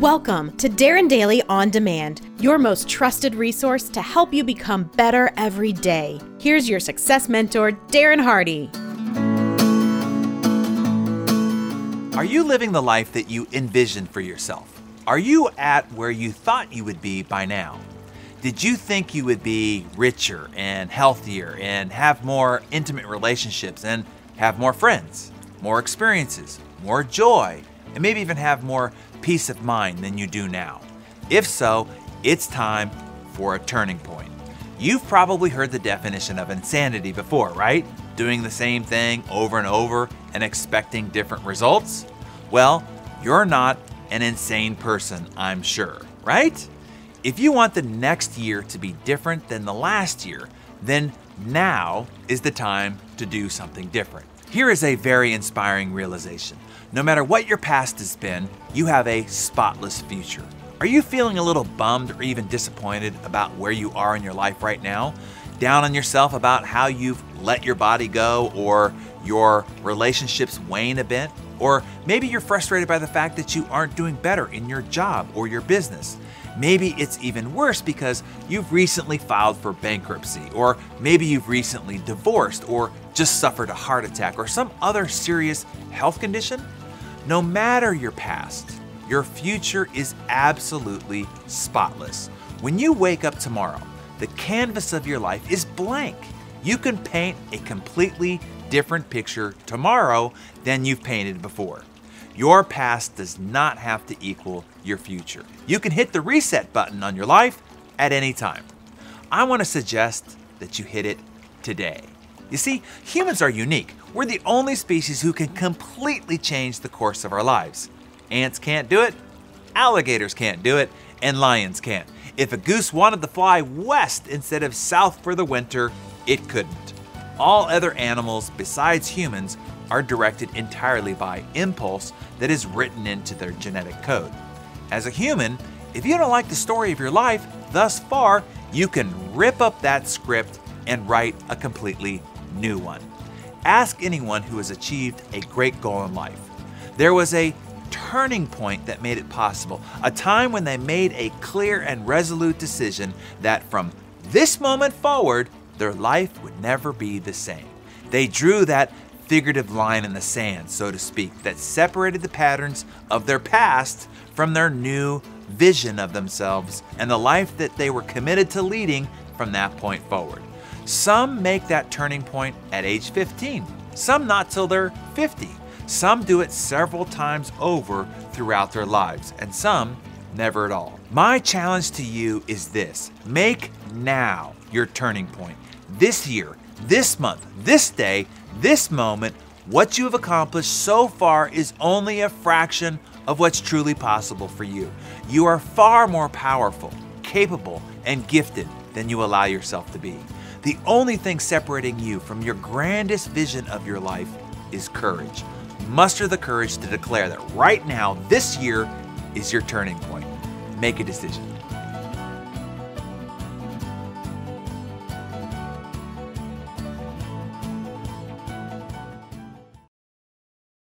Welcome to Darren Daily On Demand, your most trusted resource to help you become better every day. Here's your success mentor, Darren Hardy. Are you living the life that you envisioned for yourself? Are you at where you thought you would be by now? Did you think you would be richer and healthier and have more intimate relationships and have more friends, more experiences, more joy, and maybe even have more peace of mind than you do now? If so, it's time for a turning point. You've probably heard the definition of insanity before, right? Doing the same thing over and over and expecting different results? Well, you're not an insane person, I'm sure, right? If you want the next year to be different than the last year, then now is the time to do something different. Here is a very inspiring realization. No matter what your past has been, you have a spotless future. Are you feeling a little bummed or even disappointed about where you are in your life right now? Down on yourself about how you've let your body go or your relationships wane a bit? Or maybe you're frustrated by the fact that you aren't doing better in your job or your business. Maybe it's even worse because you've recently filed for bankruptcy, or maybe you've recently divorced, or just suffered a heart attack, or some other serious health condition. No matter your past, your future is absolutely spotless. When you wake up tomorrow, the canvas of your life is blank. You can paint a completely different picture tomorrow than you've painted before. Your past does not have to equal your future. You can hit the reset button on your life at any time. I want to suggest that you hit it today. You see, humans are unique. We're the only species who can completely change the course of our lives. Ants can't do it, alligators can't do it, and lions can't. If a goose wanted to fly west instead of south for the winter, it couldn't. All other animals besides humans are directed entirely by impulse that is written into their genetic code. As a human, if you don't like the story of your life thus far, you can rip up that script and write a completely new one. Ask anyone who has achieved a great goal in life. There was a turning point that made it possible, a time when they made a clear and resolute decision that from this moment forward, their life would never be the same. They drew that figurative line in the sand, so to speak, that separated the patterns of their past from their new vision of themselves and the life that they were committed to leading from that point forward. Some make that turning point at age 15, some not till they're 50. Some do it several times over throughout their lives, and some never at all. My challenge to you is this make now your turning point. This year, this month, this day, this moment, what you have accomplished so far is only a fraction of what's truly possible for you. You are far more powerful, capable, and gifted than you allow yourself to be. The only thing separating you from your grandest vision of your life is courage. Muster the courage to declare that right now, this year, is your turning point. Make a decision.